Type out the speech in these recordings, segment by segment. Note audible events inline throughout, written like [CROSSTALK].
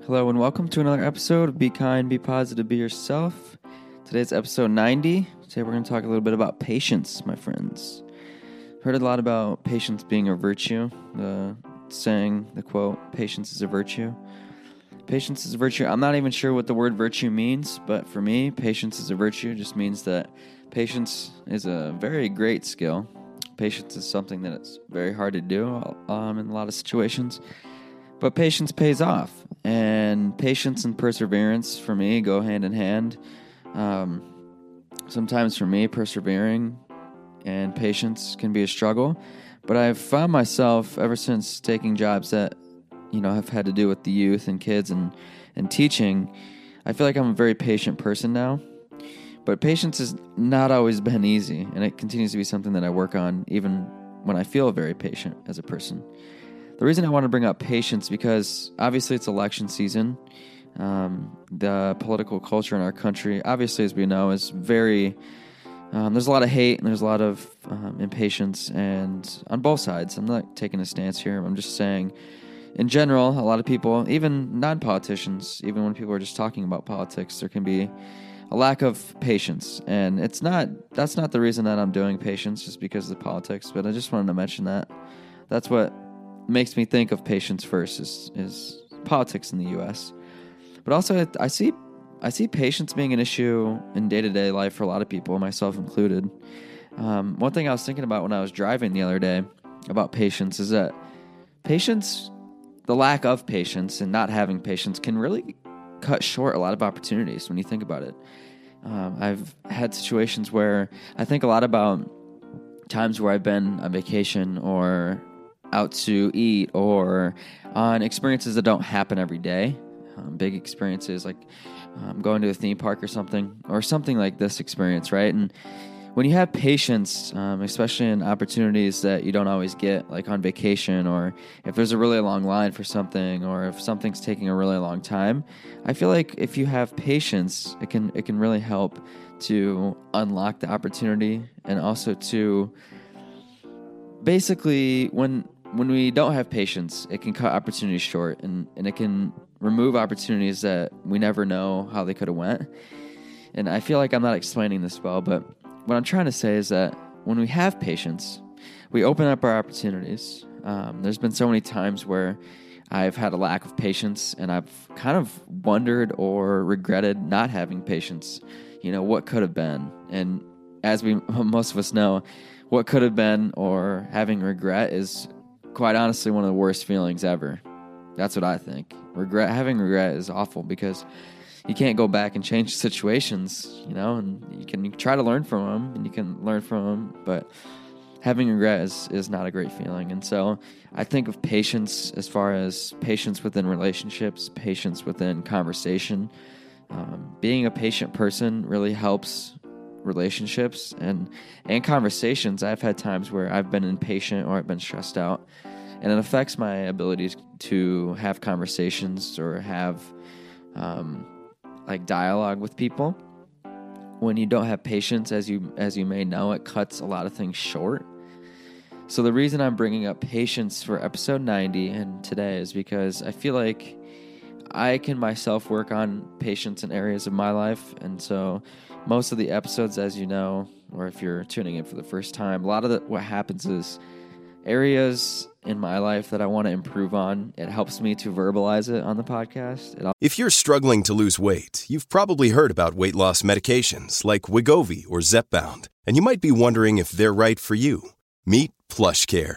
Hello and welcome to another episode of Be Kind, Be Positive, Be Yourself. Today's episode 90. Today we're going to talk a little bit about patience, my friends. Heard a lot about patience being a virtue. The saying, the quote, patience is a virtue. Patience is a virtue. I'm not even sure what the word virtue means, but for me, patience is a virtue just means that patience is a very great skill. Patience is something that it's very hard to do um, in a lot of situations. But patience pays off, and patience and perseverance for me go hand in hand. Um, sometimes for me, persevering and patience can be a struggle, but I've found myself ever since taking jobs that you know have had to do with the youth and kids and and teaching. I feel like I'm a very patient person now. But patience has not always been easy, and it continues to be something that I work on even when I feel very patient as a person. The reason I want to bring up patience because obviously it's election season. Um, the political culture in our country, obviously, as we know, is very. Um, there's a lot of hate and there's a lot of um, impatience, and on both sides. I'm not taking a stance here. I'm just saying, in general, a lot of people, even non politicians, even when people are just talking about politics, there can be a lack of patience. And it's not, that's not the reason that I'm doing patience, just because of the politics, but I just wanted to mention that. That's what makes me think of patience first is is politics in the U.S. But also, I see I see patience being an issue in day to day life for a lot of people, myself included. Um, one thing I was thinking about when I was driving the other day about patience is that patience, the lack of patience and not having patience, can really cut short a lot of opportunities when you think about it. Um, I've had situations where I think a lot about times where I've been on vacation or out to eat or on experiences that don't happen every day. Um, big experiences like um, going to a theme park or something, or something like this experience, right? And when you have patience, um, especially in opportunities that you don't always get, like on vacation, or if there's a really long line for something, or if something's taking a really long time, I feel like if you have patience, it can it can really help to unlock the opportunity and also to basically when when we don't have patience, it can cut opportunities short and, and it can remove opportunities that we never know how they could have went. And I feel like I'm not explaining this well, but what I'm trying to say is that when we have patience, we open up our opportunities. Um, there's been so many times where I've had a lack of patience and I've kind of wondered or regretted not having patience. You know, what could have been. And as we [LAUGHS] most of us know, what could have been or having regret is quite honestly one of the worst feelings ever. That's what I think. Regret having regret is awful because you can't go back and change situations, you know, and you can, try to learn from them and you can learn from them, but having regret is, is not a great feeling. And so I think of patience as far as patience within relationships, patience within conversation. Um, being a patient person really helps relationships and and conversations. I've had times where I've been impatient or I've been stressed out, and it affects my abilities to have conversations or have um, like dialogue with people. When you don't have patience, as you as you may know, it cuts a lot of things short. So the reason I'm bringing up patience for episode 90 and today is because I feel like I can myself work on patience in areas of my life, and so most of the episodes, as you know, or if you're tuning in for the first time, a lot of the, what happens is areas in my life that I want to improve on. It helps me to verbalize it on the podcast. if you're struggling to lose weight, you've probably heard about weight loss medications like Wegovy or Zepbound, and you might be wondering if they're right for you. Meet PlushCare,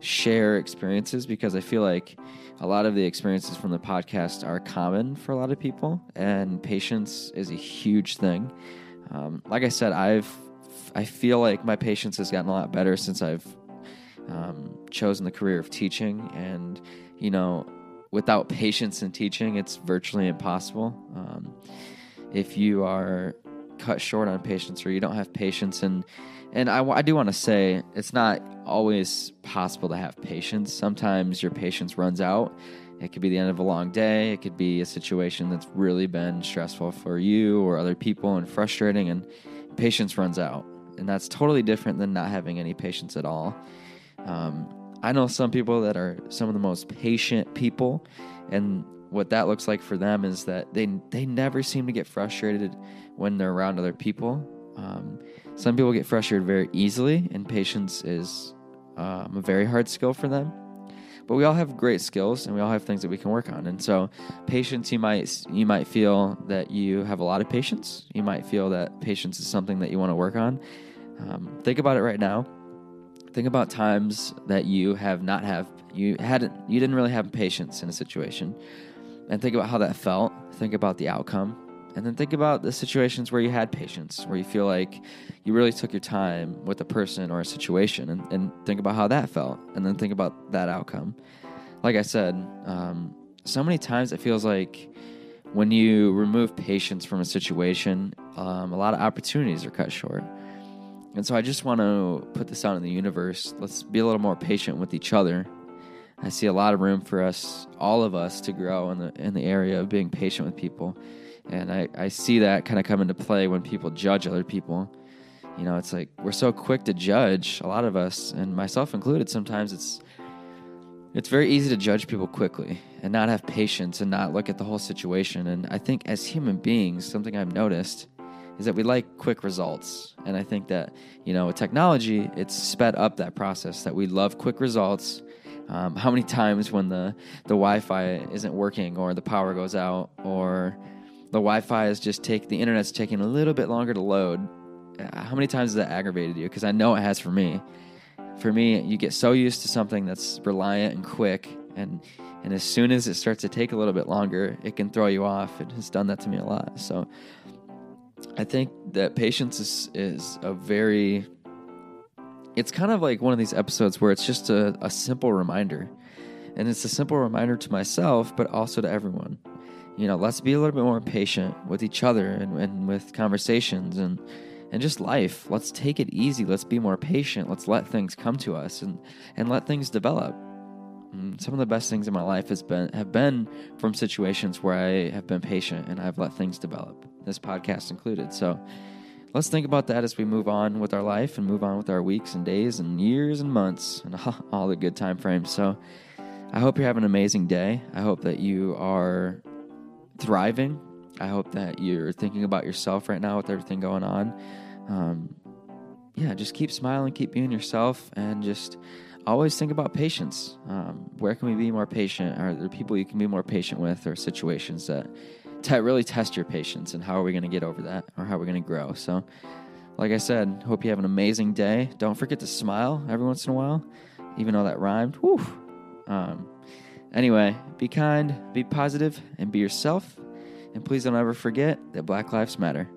share experiences because I feel like a lot of the experiences from the podcast are common for a lot of people, and patience is a huge thing. Um, like I said, I've I feel like my patience has gotten a lot better since I've um, chosen the career of teaching. And, you know, without patience in teaching, it's virtually impossible. Um, if you are cut short on patience or you don't have patience. And and I, I do want to say it's not always possible to have patience. Sometimes your patience runs out. It could be the end of a long day. It could be a situation that's really been stressful for you or other people and frustrating and patience runs out. And that's totally different than not having any patience at all. Um, i know some people that are some of the most patient people and what that looks like for them is that they they never seem to get frustrated when they're around other people. Um, some people get frustrated very easily, and patience is um, a very hard skill for them. But we all have great skills, and we all have things that we can work on. And so, patience, you might you might feel that you have a lot of patience. You might feel that patience is something that you want to work on. Um, think about it right now. Think about times that you have not have you hadn't you didn't really have patience in a situation and think about how that felt. Think about the outcome. And then think about the situations where you had patience, where you feel like you really took your time with a person or a situation, and, and think about how that felt. And then think about that outcome. Like I said, um, so many times it feels like when you remove patience from a situation, um, a lot of opportunities are cut short. And so I just want to put this out in the universe. Let's be a little more patient with each other I see a lot of room for us, all of us, to grow in the in the area of being patient with people, and I, I see that kind of come into play when people judge other people. You know, it's like we're so quick to judge. A lot of us, and myself included, sometimes it's it's very easy to judge people quickly and not have patience and not look at the whole situation. And I think as human beings, something I've noticed is that we like quick results. And I think that, you know, with technology, it's sped up that process that we love quick results um, how many times when the, the Wi-Fi isn't working or the power goes out or the Wi-Fi is just take the internet's taking a little bit longer to load. Uh, how many times has that aggravated you? Because I know it has for me. For me, you get so used to something that's reliant and quick, and and as soon as it starts to take a little bit longer, it can throw you off. It has done that to me a lot. So I think that patience is is a very it's kind of like one of these episodes where it's just a, a simple reminder. And it's a simple reminder to myself, but also to everyone. You know, let's be a little bit more patient with each other and, and with conversations and and just life. Let's take it easy. Let's be more patient. Let's let things come to us and and let things develop. And mm, some of the best things in my life has been have been from situations where I have been patient and I've let things develop. This podcast included. So let's think about that as we move on with our life and move on with our weeks and days and years and months and [LAUGHS] all the good time frames. So I hope you're having an amazing day. I hope that you are thriving. I hope that you're thinking about yourself right now with everything going on. Um, yeah, just keep smiling, keep being yourself, and just always think about patience. Um, where can we be more patient? Are there people you can be more patient with, or situations that to really test your patience and how are we going to get over that or how are we going to grow. So, like I said, hope you have an amazing day. Don't forget to smile every once in a while, even though that rhymed. Whew. Um, anyway, be kind, be positive, and be yourself. And please don't ever forget that Black Lives Matter.